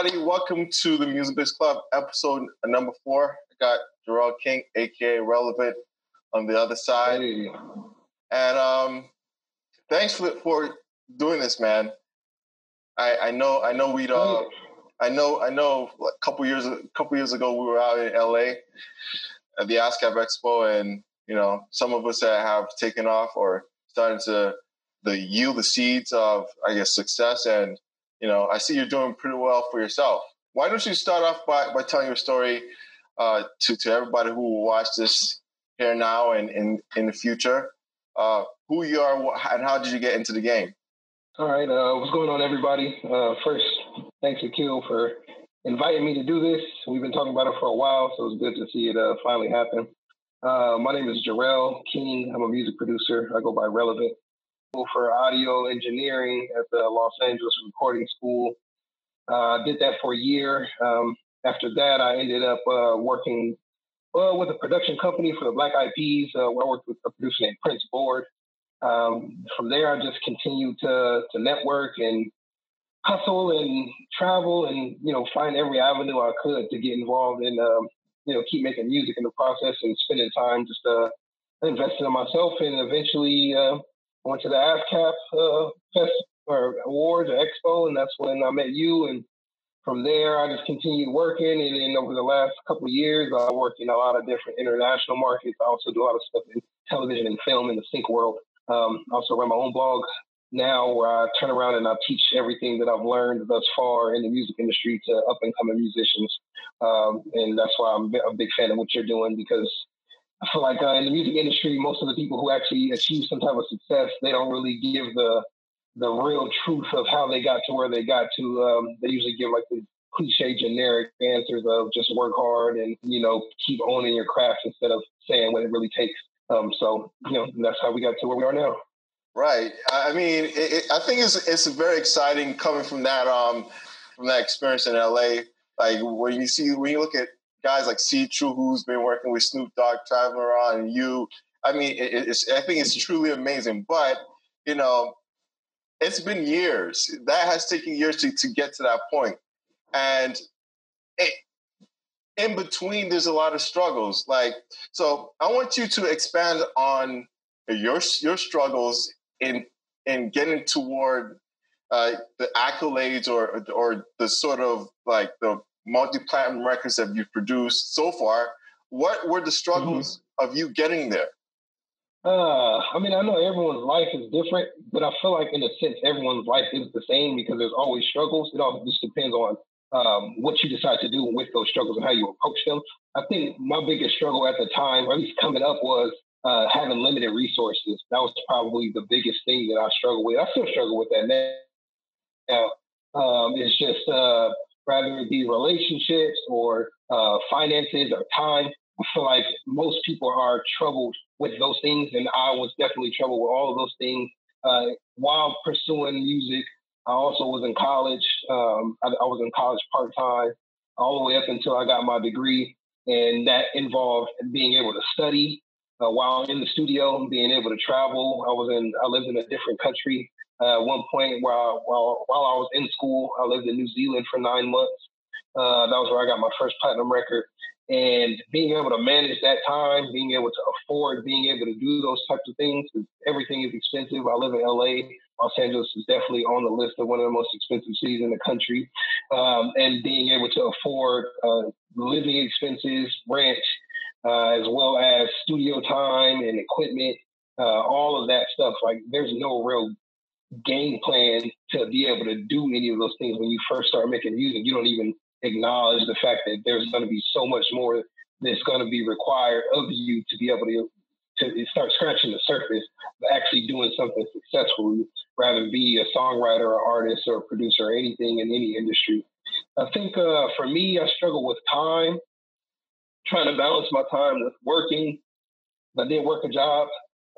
everybody. Welcome to the Music Biz Club, episode number four. I got Jarrell King, aka Relevant, on the other side. Hey. And um, thanks for, for doing this, man. I, I know I know we'd uh, I know I know a couple years a couple years ago we were out in LA at the ASCAP Expo, and you know some of us that have taken off or starting to the yield the seeds of I guess success and you know, I see you're doing pretty well for yourself. Why don't you start off by, by telling your story uh, to, to everybody who will watch this here now and in, in the future? Uh, who you are and how did you get into the game? All right. Uh, what's going on, everybody? Uh, first, thanks, Akil, for inviting me to do this. We've been talking about it for a while, so it's good to see it uh, finally happen. Uh, my name is Jarrell King. I'm a music producer. I go by Relevant for audio engineering at the Los Angeles Recording School. I uh, did that for a year. Um, after that, I ended up uh, working well with a production company for the Black Peas. Uh, where I worked with a producer named Printz Board. Um, from there, I just continued to to network and hustle and travel and you know find every avenue I could to get involved in um, you know keep making music in the process and spending time just uh, investing in myself and eventually uh, went to the ASCAP uh, Fest or awards or expo, and that's when I met you. And from there, I just continued working. And then over the last couple of years, I worked in a lot of different international markets. I also do a lot of stuff in television and film in the sync world. Um, I also run my own blog now where I turn around and I teach everything that I've learned thus far in the music industry to up and coming musicians. Um, and that's why I'm a big fan of what you're doing because I like uh, in the music industry, most of the people who actually achieve some type of success, they don't really give the the real truth of how they got to where they got to. Um, they usually give like the cliche, generic answers of just work hard and you know keep owning your craft instead of saying what it really takes. Um, so you know that's how we got to where we are now. Right. I mean, it, it, I think it's it's very exciting coming from that um from that experience in LA. Like when you see when you look at guys like C True, who's been working with Snoop Dogg, traveling around, and you. I mean, it, it's I think it's truly amazing. But you know, it's been years. That has taken years to, to get to that point, and it, in between, there's a lot of struggles. Like, so I want you to expand on your your struggles in in getting toward uh, the accolades or or the sort of like the multi-platinum records that you've produced so far. What were the struggles mm-hmm. of you getting there? Uh, I mean, I know everyone's life is different, but I feel like in a sense, everyone's life is the same because there's always struggles. It all just depends on um, what you decide to do with those struggles and how you approach them. I think my biggest struggle at the time, or at least coming up, was uh, having limited resources. That was probably the biggest thing that I struggled with. I still struggle with that now. Um, it's just uh, whether it be relationships or uh, finances or time. I feel like most people are troubled with those things, and I was definitely troubled with all of those things. Uh, while pursuing music, I also was in college. Um, I, I, was in college part time all the way up until I got my degree, and that involved being able to study uh, while in the studio, being able to travel. I was in, I lived in a different country uh, one point while, while, while I was in school, I lived in New Zealand for nine months. Uh, that was where I got my first platinum record. And being able to manage that time, being able to afford being able to do those types of things, everything is expensive. I live in LA. Los Angeles is definitely on the list of one of the most expensive cities in the country. Um, and being able to afford uh, living expenses, rent, uh, as well as studio time and equipment, uh, all of that stuff. Like there's no real game plan to be able to do any of those things when you first start making music. You don't even acknowledge the fact that there's going to be so much more that's going to be required of you to be able to to start scratching the surface, but actually doing something successfully, rather be a songwriter or artist or producer or anything in any industry. I think uh, for me, I struggle with time, trying to balance my time with working. I did work a job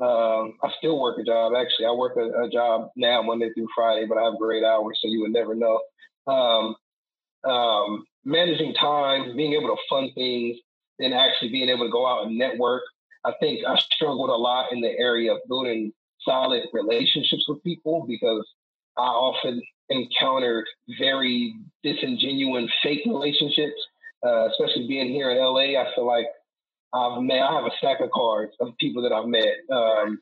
um, I still work a job. Actually, I work a, a, job now Monday through Friday, but I have great hours, so you would never know. Um, um, managing time, being able to fund things, and actually being able to go out and network. I think I struggled a lot in the area of building solid relationships with people because I often encountered very disingenuous, fake relationships. Uh, especially being here in LA, I feel like I've met. I have a stack of cards of people that I've met. Um,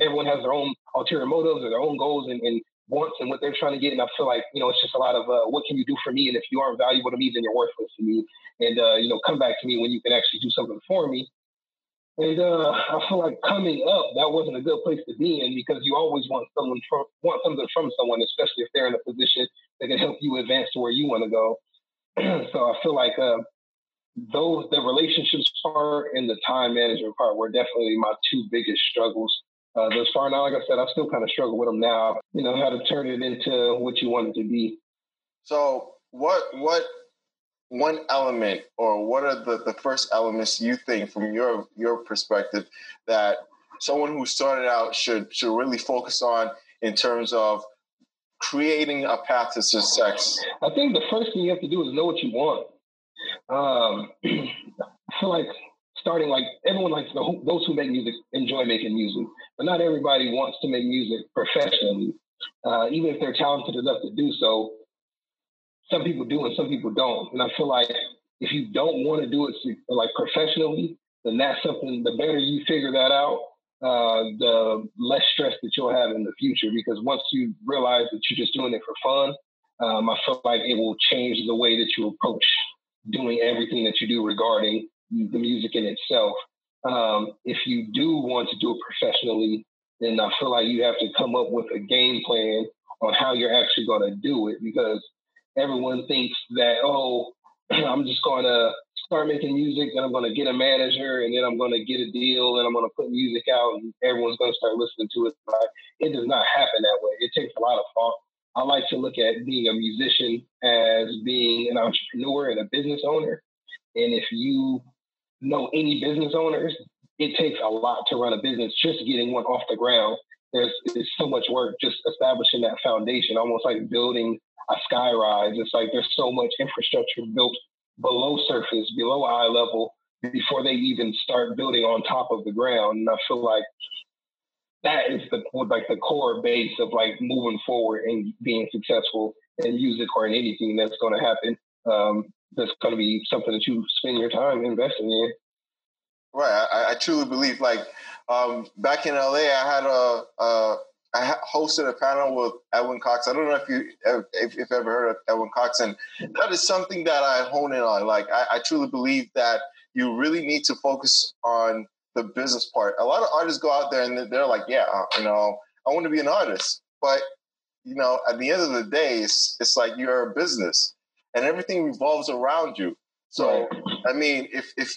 everyone has their own ulterior motives or their own goals and, and, wants and what they're trying to get. And I feel like, you know, it's just a lot of uh, what can you do for me? And if you aren't valuable to me, then you're worthless to me. And, uh, you know, come back to me when you can actually do something for me. And uh, I feel like coming up, that wasn't a good place to be in because you always want someone from, want something from someone, especially if they're in a position that can help you advance to where you want to go. so I feel like uh, those the relationships part and the time management part were definitely my two biggest struggles uh, thus far. Now, like I said, I still kind of struggle with them now. You know how to turn it into what you want it to be. So, what what one element, or what are the, the first elements you think, from your your perspective, that someone who started out should should really focus on in terms of creating a path to success? I think the first thing you have to do is know what you want. Um, I feel like starting like everyone likes the, those who make music enjoy making music, but not everybody wants to make music professionally. Uh, even if they're talented enough to do so, some people do and some people don't. And I feel like if you don't want to do it like professionally, then that's something. The better you figure that out, uh, the less stress that you'll have in the future. Because once you realize that you're just doing it for fun, um, I feel like it will change the way that you approach doing everything that you do regarding the music in itself. Um, if you do want to do it professionally, then I feel like you have to come up with a game plan on how you're actually going to do it because everyone thinks that, oh, I'm just going to start making music and I'm going to get a manager and then I'm going to get a deal and I'm going to put music out and everyone's going to start listening to it. It does not happen that way. It takes a lot of thought. I like to look at being a musician as being an entrepreneur and a business owner. And if you know any business owners, it takes a lot to run a business. Just getting one off the ground, there's, there's so much work just establishing that foundation, almost like building a skyrise. It's like there's so much infrastructure built below surface, below eye level, before they even start building on top of the ground. And I feel like that is the like the core base of like moving forward and being successful in music or in anything that's going to happen. Um, that's going to be something that you spend your time investing in. Right. I, I truly believe. Like um, back in LA, I had a, a I hosted a panel with Edwin Cox. I don't know if you if, if ever heard of Edwin Cox, and that is something that I hone in on. Like I, I truly believe that you really need to focus on the business part. A lot of artists go out there and they're like, yeah, uh, you know, I want to be an artist, but you know, at the end of the day, it's it's like you're a business, and everything revolves around you. So. I mean, if if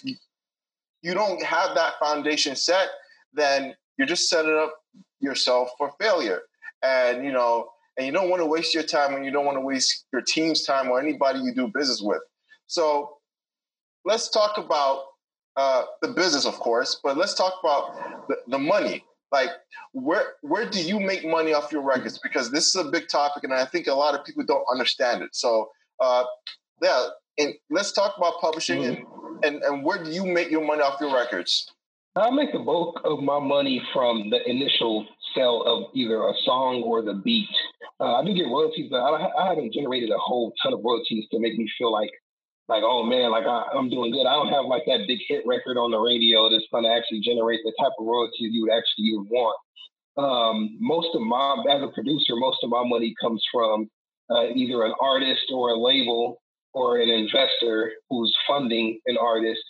you don't have that foundation set, then you're just setting up yourself for failure. And you know, and you don't want to waste your time, and you don't want to waste your team's time or anybody you do business with. So, let's talk about uh, the business, of course, but let's talk about the, the, money. Like, where where do you make money off your records? Because this is a big topic, and I think a lot of people don't understand it. So, uh, yeah, and let's talk about publishing mm-hmm. and, and and where do you make your money off your records? I make the bulk of my money from the initial sale of either a song or the beat. Uh, I do get royalties, but I, I haven't generated a whole ton of royalties to make me feel like like, oh man, like I, am doing good. I don't have like that big hit record on the radio that's going to actually generate the type of royalties you would actually even want. Um, most of my, as a producer, most of my money comes from uh, either an artist or a label or an investor who's funding an artist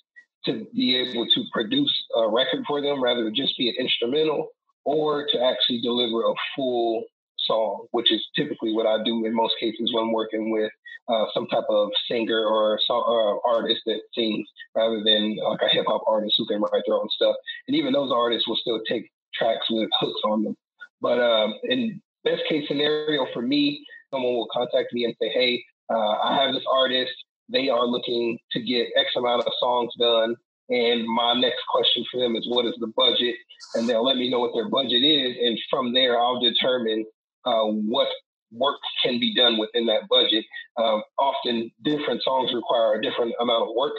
to be able to produce a record for them rather than just be an instrumental or to actually deliver a full song, which is typically what I do in most cases when working with uh, some type of singer or, song, or artist that sings rather than like a hip hop artist who can write their own stuff. And even those artists will still take tracks with hooks on them. But um, in best case scenario for me, someone will contact me and say, "Hey, uh, I have this artist. They are looking to get X amount of songs done." And my next question for them is, what is the budget? And they'll let me know what their budget is. And from there, I'll determine uh, what work can be done within that budget. Um, often different songs require a different amount of work.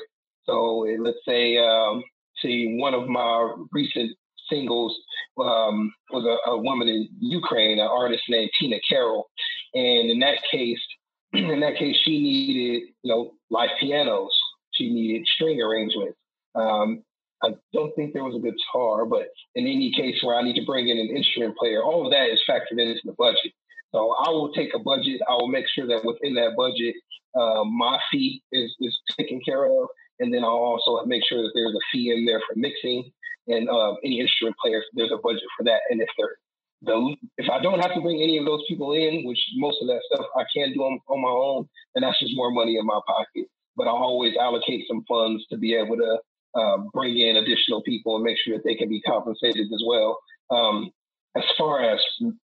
So let's say, um, see, one of my recent singles um, was a, a, woman in Ukraine, an artist named Tina Karol. And in that case, in that case, she needed, you know, live pianos. She needed string arrangements. Um, I don't think there was a guitar, but in any case where I need to bring in an instrument player, all of that is factored into the budget. So I will take a budget. I will make sure that within that budget, uh, my fee is, is taken care of. And then I'll also make sure that there's a fee in there for mixing and uh, any instrument players, there's a budget for that. And if they're the, if I don't have to bring any of those people in, which most of that stuff I can do on, on my own, then that's just more money in my pocket. But I always allocate some funds to be able to uh, bring in additional people and make sure that they can be compensated as well. Um, as far as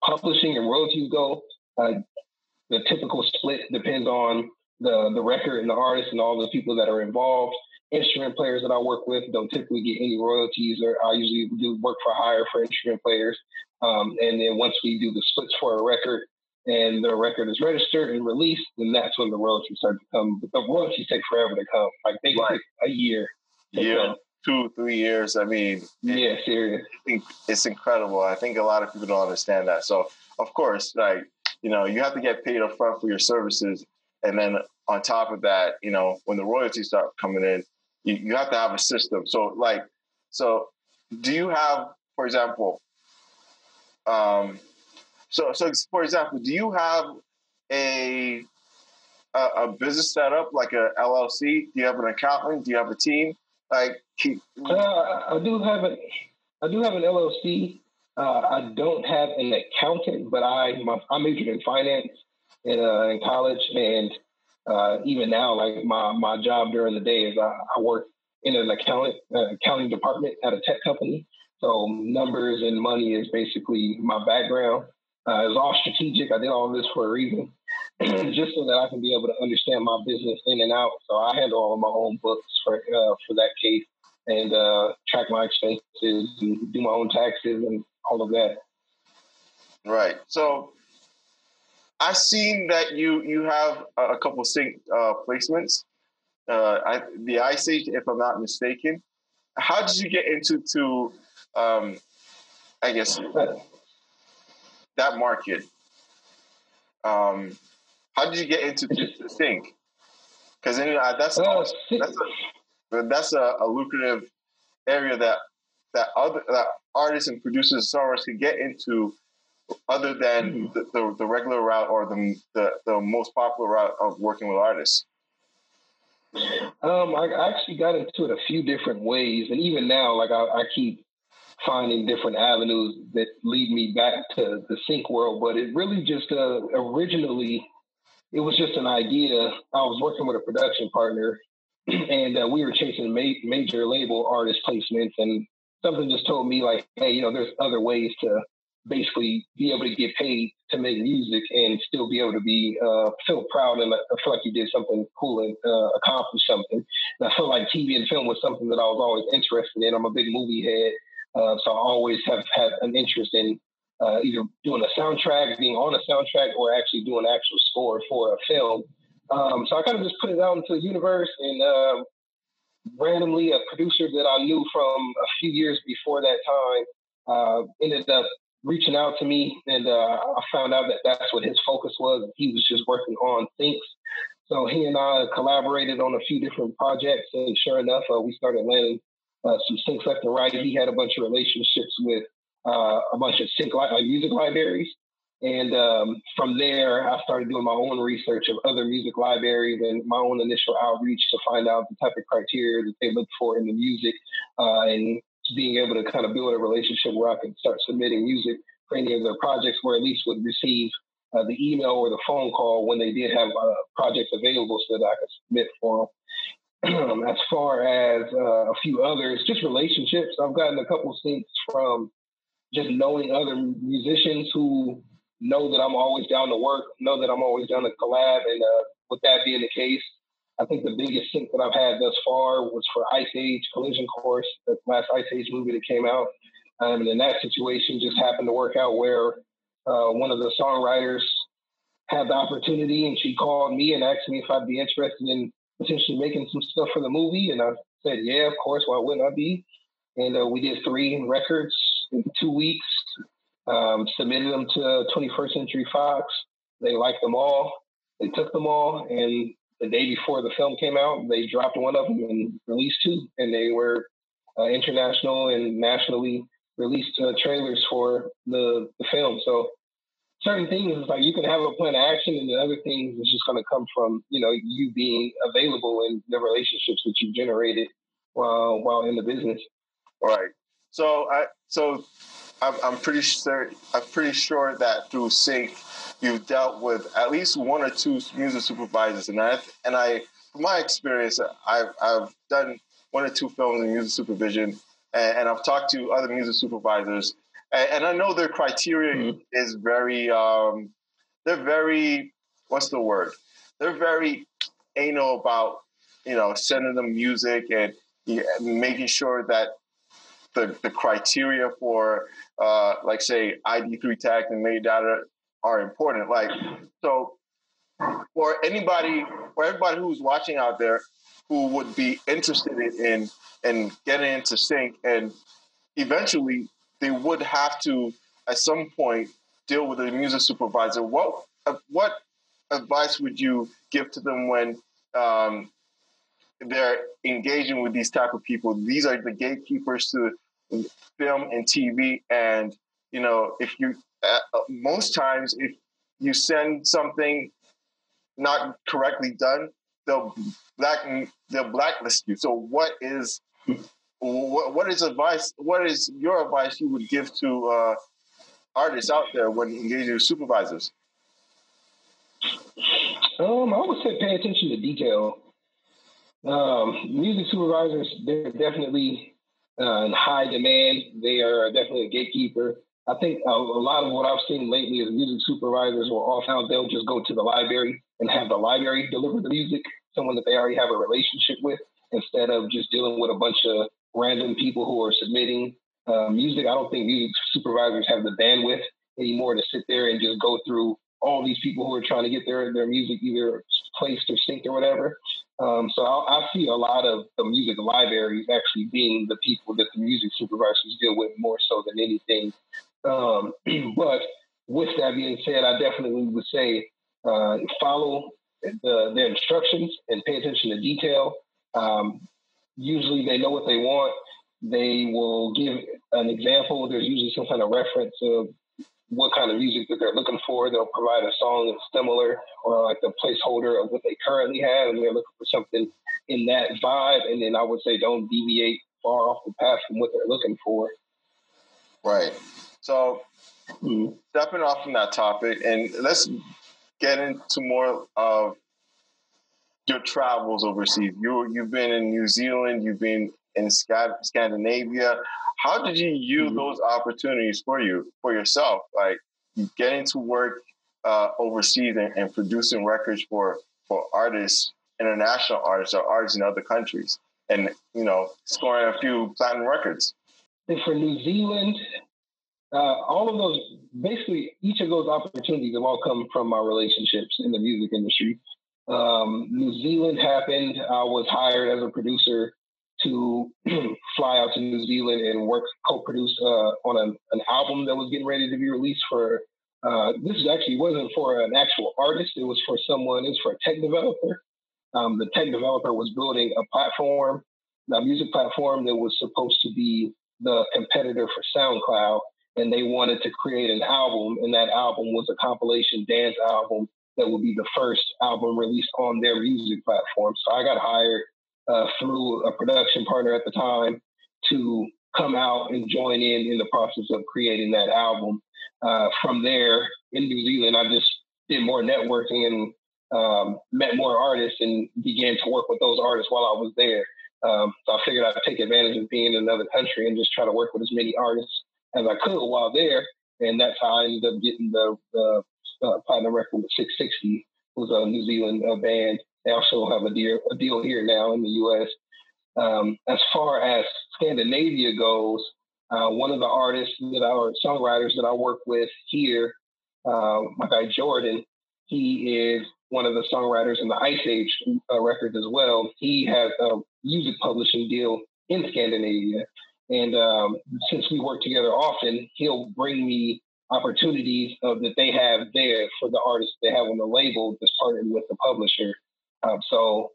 publishing and royalties go, uh, the typical split depends on the the record and the artist and all the people that are involved. Instrument players that I work with don't typically get any royalties, or I usually do work for hire for instrument players. Um, and then once we do the splits for a record and the record is registered and released, then that's when the royalties start to come. But the royalties take forever to come. Like they right. take a year. Yeah, two, three years. I mean, yeah, serious. It's incredible. I think a lot of people don't understand that. So, of course, like you know, you have to get paid up front for your services, and then on top of that, you know, when the royalties start coming in, you, you have to have a system. So, like, so do you have, for example, um, so, so for example, do you have a a, a business setup like a LLC? Do you have an accountant? Do you have a team? Like, keep... uh, I do have an I do have an LLC. Uh, I don't have an accountant, but I I majored in finance in, uh, in college, and uh, even now, like my my job during the day is I, I work in an accountant uh, accounting department at a tech company. So numbers and money is basically my background. Uh, it all strategic. I did all this for a reason, just so that I can be able to understand my business in and out. So I handle all of my own books for uh, for that case and uh, track my expenses and do my own taxes and all of that. Right. So I've seen that you you have a couple sync uh, placements. Uh, I, the Ice Age, if I'm not mistaken. How did you get into to um, I guess that market. Um, how did you get into the sync? Because uh, that's uh, that's a, that's a, a, lucrative area that that other that artists and producers and songwriters can get into, other than mm-hmm. the, the, the, regular route or the, the the most popular route of working with artists. Um, I actually got into it a few different ways, and even now, like I, I keep finding different avenues that lead me back to the sync world. But it really just uh, originally, it was just an idea. I was working with a production partner, and uh, we were chasing ma- major label artist placements, and something just told me like, hey, you know, there's other ways to basically be able to get paid to make music and still be able to be uh, feel proud and uh, feel like you did something cool and uh, accomplished something. And I feel like TV and film was something that I was always interested in. I'm a big movie head, uh, so I always have had an interest in uh, either doing a soundtrack, being on a soundtrack, or actually doing actual score for a film. Um, so I kind of just put it out into the universe, and uh, randomly, a producer that I knew from a few years before that time uh, ended up reaching out to me, and uh, I found out that that's what his focus was. He was just working on syncs. So he and I collaborated on a few different projects, and sure enough, uh, we started landing uh, some syncs left and right. He had a bunch of relationships with uh, a bunch of sync li- uh, music libraries. And um, from there, I started doing my own research of other music libraries and my own initial outreach to find out the type of criteria that they look for in the music uh, and being able to kind of build a relationship where I can start submitting music for any of their projects or at least would receive uh, the email or the phone call when they did have uh, projects available so that I could submit for them. As far as uh, a few others, just relationships. I've gotten a couple things from just knowing other musicians who know that I'm always down to work, know that I'm always down to collab. And uh, with that being the case, I think the biggest sync that I've had thus far was for Ice Age Collision Course, the last Ice Age movie that came out. Um, and in that situation, just happened to work out where uh, one of the songwriters had the opportunity, and she called me and asked me if I'd be interested in potentially making some stuff for the movie. And I said, yeah, of course. Why wouldn't I be? And uh, we did three records two weeks, um, submitted them to 21st Century Fox. They liked them all. They took them all, and the day before the film came out, they dropped one of them and released two, and they were uh, international and nationally released uh, trailers for the, the film. So certain things is like you can have a plan of action, and the other things is just going to come from you know you being available and the relationships that you generated while while in the business. Right. So I so I'm, I'm pretty sure I'm pretty sure that through Sync you've dealt with at least one or two music supervisors, and I and I from my experience I've I've done one or two films in music supervision, and, and I've talked to other music supervisors, and, and I know their criteria mm-hmm. is very um, they're very what's the word? They're very anal about you know sending them music and yeah, making sure that the, the criteria for uh, like say ID3 tag and metadata are important. Like so for anybody for everybody who's watching out there who would be interested in in getting into sync and eventually they would have to at some point deal with a music supervisor. What what advice would you give to them when um, they're engaging with these type of people? These are the gatekeepers to film and TV. And, you know, if you, uh, most times, if you send something not correctly done, they'll black they'll blacklist you. So what is what, what is advice? What is your advice you would give to uh, artists out there when engaging with supervisors? Um, I would say pay attention to detail. Um, music supervisors, they're definitely uh, in high demand. They are definitely a gatekeeper. I think a, a, lot of what I've seen lately is music supervisors will often they'll just go to the library and have the library deliver the music, someone that they already have a relationship with, instead of just dealing with a bunch of random people who are submitting uh, music. I don't think music supervisors have the bandwidth anymore to sit there and just go through all these people who are trying to get their their music either placed or synced or whatever. Um, so I, I, see a lot of the music libraries actually being the people that the music supervisors deal with more so than anything. Um, but with that being said, I definitely would say uh, follow the, their instructions and pay attention to detail. Um, usually they know what they want. They will give an example. There's usually some kind of reference of what kind of music that they're looking for. They'll provide a song that's similar or like the placeholder of what they currently have, and they're looking for something in that vibe. And then I would say don't deviate far off the path from what they're looking for. Right. So, mm-hmm. stepping off from that topic, and let's get into more of your travels overseas. You you've been in New Zealand, you've been in Scandinavia. How did you use mm-hmm. those opportunities for you for yourself? Like getting to work uh, overseas and, and, producing records for for artists, international artists or artists in other countries, and you know scoring a few platinum records. And for New Zealand, uh, all of those basically each of those opportunities have all come from my relationships in the music industry. Um, New Zealand happened. I was hired as a producer to fly out to New Zealand and work co-produce uh, on an, an, album that was getting ready to be released for. Uh, this actually wasn't for an actual artist; it was for someone. It was for a tech developer. Um, the tech developer was building a platform, a music platform that was supposed to be the competitor for SoundCloud, and they wanted to create an album, and that album was a compilation dance album that would be the first album released on their music platform. So I got hired uh, through a production partner at the time to come out and join in in the process of creating that album. Uh, from there in New Zealand, I just did more networking and um, met more artists and began to work with those artists while I was there. Um, so I figured I'd take advantage of being in another country and just try to work with as many artists as I could while there. And that's how I ended up getting the, the uh, platinum record with Six60, who's a New Zealand uh, band. They also have a deal, a deal here now in the U.S. Um, as far as Scandinavia goes, uh, one of the artists that our songwriters that I work with here, uh, my guy Jordan, he is one of the songwriters in the Ice Age uh, records as well. He has a music publishing deal in Scandinavia. And um, since we work together often, he'll bring me opportunities of, that they have there for the artists they have on the label that's partnered with the publisher. Um, so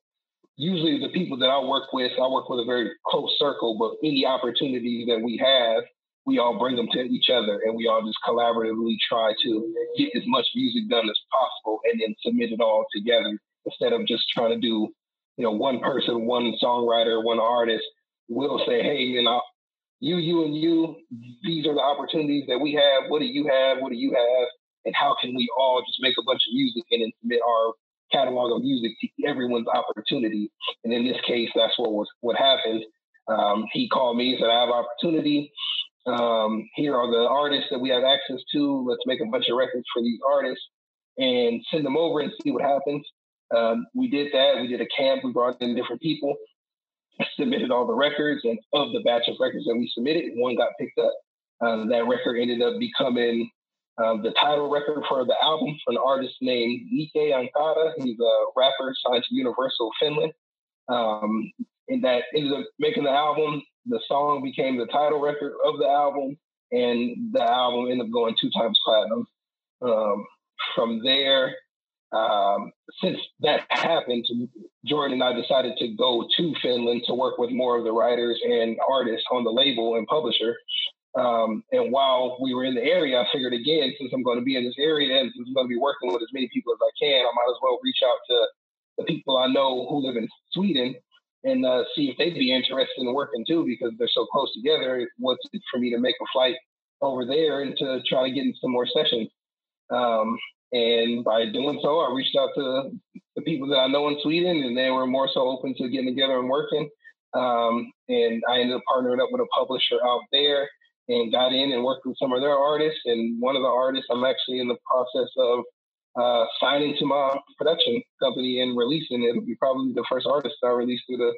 usually the people that I work with, I work with a very close circle, but any opportunity that we have, we all bring them to each other and we all just collaboratively try to get as much music done as possible and then submit it all together instead of just trying to do, you know, one person, one songwriter, one artist. We'll say, hey, you know, you, you, and you, these are the opportunities that we have. What do you have? What do you have? And how can we all just make a bunch of music and then submit our catalog of music to everyone's opportunity? And in this case, that's what was what happened. Um, he called me and said, I have opportunity. Um, here are the artists that we have access to. Let's make a bunch of records for these artists and send them over and see what happens. Um, we did that. We did a camp. We brought in different people, submitted all the records, and of the batch of records that we submitted, one got picked up. Um, that record ended up becoming um, the title record for the album from an artist named Nikke Ankara. He's a rapper signed to Universal Finland. Um, and that ended up making the album. The song became the title record of the album, and the album ended up going two times platinum. Um, from there, um, since that happened, Jordan and I decided to go to Finland to work with more of the writers and artists on the label and publisher. Um, and while we were in the area, I figured again, since I'm going to be in this area and since I'm going to be working with as many people as I can, I might as well reach out to the people I know who live in Sweden and uh, see if they'd be interested in working too, because they're so close together. What's it for me to make a flight over there and to try to get in some more sessions? Um, and by doing so, I reached out to the people that I know in Sweden, and they were more so open to getting together and working. Um, and I ended up partnering up with a publisher out there and got in and worked with some of their artists. And one of the artists I'm actually in the process of uh, signing to my production company and releasing. It'll be probably the first artist I release through the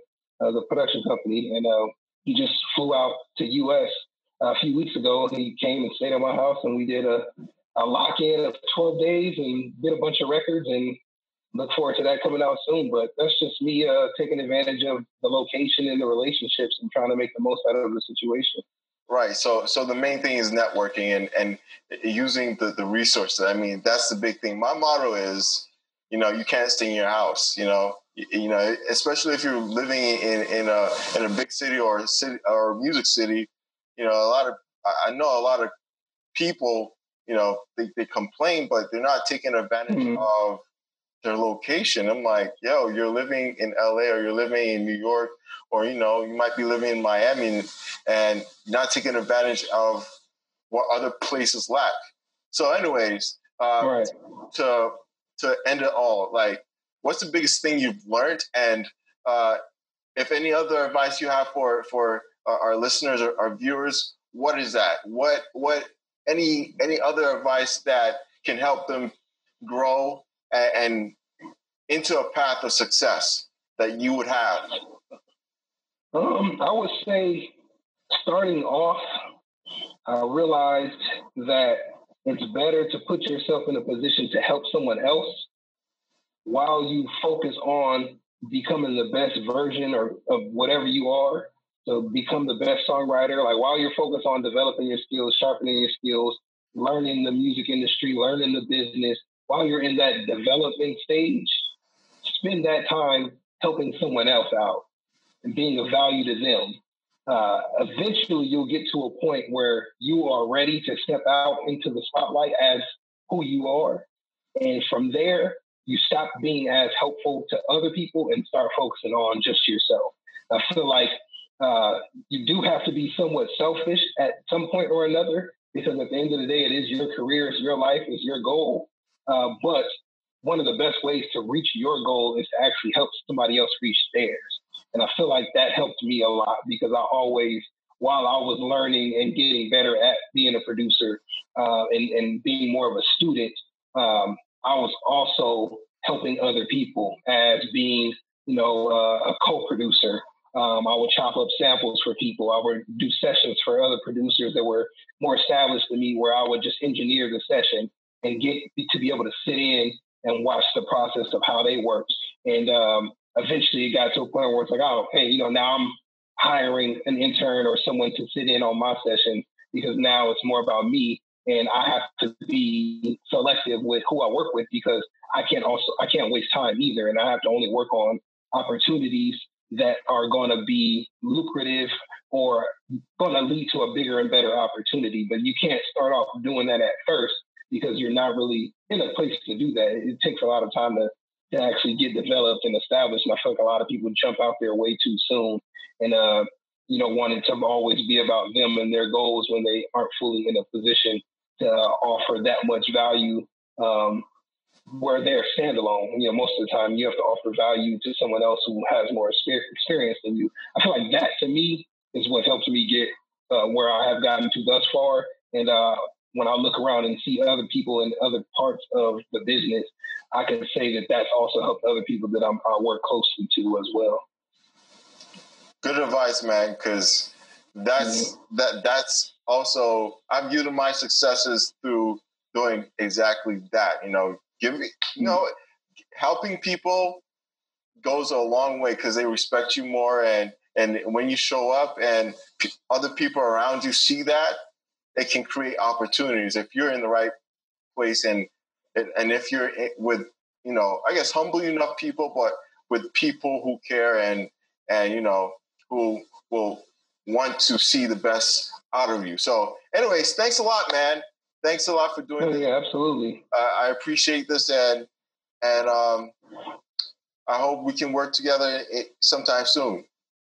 uh, the production company. And uh, he just flew out to U.S. a few weeks ago. He came and stayed at my house, and we did a, a lock in of 12 days and did a bunch of records. And look forward to that coming out soon. But that's just me uh, taking advantage of the location and the relationships and trying to make the most out of the situation. Right. So so the main thing is networking and and using the the resources. I mean, that's the big thing. My motto is, you know, you can't stay in your house. You know, you, you know, especially if you're living in in a in a big city or a city or a music city. You know, a lot of I know a lot of people. You know, they, they complain, but they're not taking advantage mm-hmm. of their location. I'm like, yo, you're living in LA or you're living in New York or you know you might be living in Miami and not taking advantage of what other places lack. So, anyways, uh, right. to to end it all, like, what's the biggest thing you've learned, and uh, if any other advice you have for for our, our listeners or our viewers, what is that? What what any any other advice that can help them grow and, and into a path of success that you would have? Um, I would say starting off, I realized that it's better to put yourself in a position to help someone else while you focus on becoming the best version or of whatever you are. So become the best songwriter. Like while you're focused on developing your skills, sharpening your skills, learning the music industry, learning the business, while you're in that development stage, spend that time helping someone else out and being of value to them. Uh, eventually, you'll get to a point where you are ready to step out into the spotlight as who you are. And from there, you stop being as helpful to other people and start focusing on just yourself. I feel like uh, you do have to be somewhat selfish at some point or another because at the end of the day, it is your career, it's your life, it's your goal. Uh, but one of the best ways to reach your goal is to actually help somebody else reach theirs. And I feel like that helped me a lot because I always, while I was learning and getting better at being a producer uh, and, and being more of a student, um, I was also helping other people as being, you know, uh, a co-producer. Um, I would chop up samples for people. I would do sessions for other producers that were more established than me, where I would just engineer the session and get to be able to sit in and watch the process of how they worked. And um, eventually it got to a point where it's like, oh, hey, you know, now I'm hiring an intern or someone to sit in on my session because now it's more about me and I have to be selective with who I work with because I can't also I can't waste time either, and I have to only work on opportunities that are going to be lucrative or going to lead to a bigger and better opportunity. But you can't start off doing that at first because you're not really in a place to do that. It takes a lot of time to, to actually get developed and established. And I feel like a lot of people jump out there way too soon and, uh, you know, wanting to always be about them and their goals when they aren't fully in a position to uh, offer that much value um, where they're standalone. You know, most of the time you have to offer value to someone else who has more experience than you. I feel like that to me is what helps me get uh, where I have gotten to thus far. And uh, when I look around and see other people in other parts of the business, I can say that that's also helped other people that I'm, I work closely to as well. Good advice, man. Because that's mm-hmm. that that's also I'm viewing my successes through doing exactly that. You know, give me you know mm-hmm. helping people goes a long way because they respect you more and and when you show up and p- other people around you see that it can create opportunities if you're in the right place and and if you're with you know i guess humbly enough people but with people who care and and you know who will want to see the best out of you. So anyways thanks a lot man. Thanks a lot for doing oh, this. yeah absolutely. Uh, i appreciate this and and um i hope we can work together sometime soon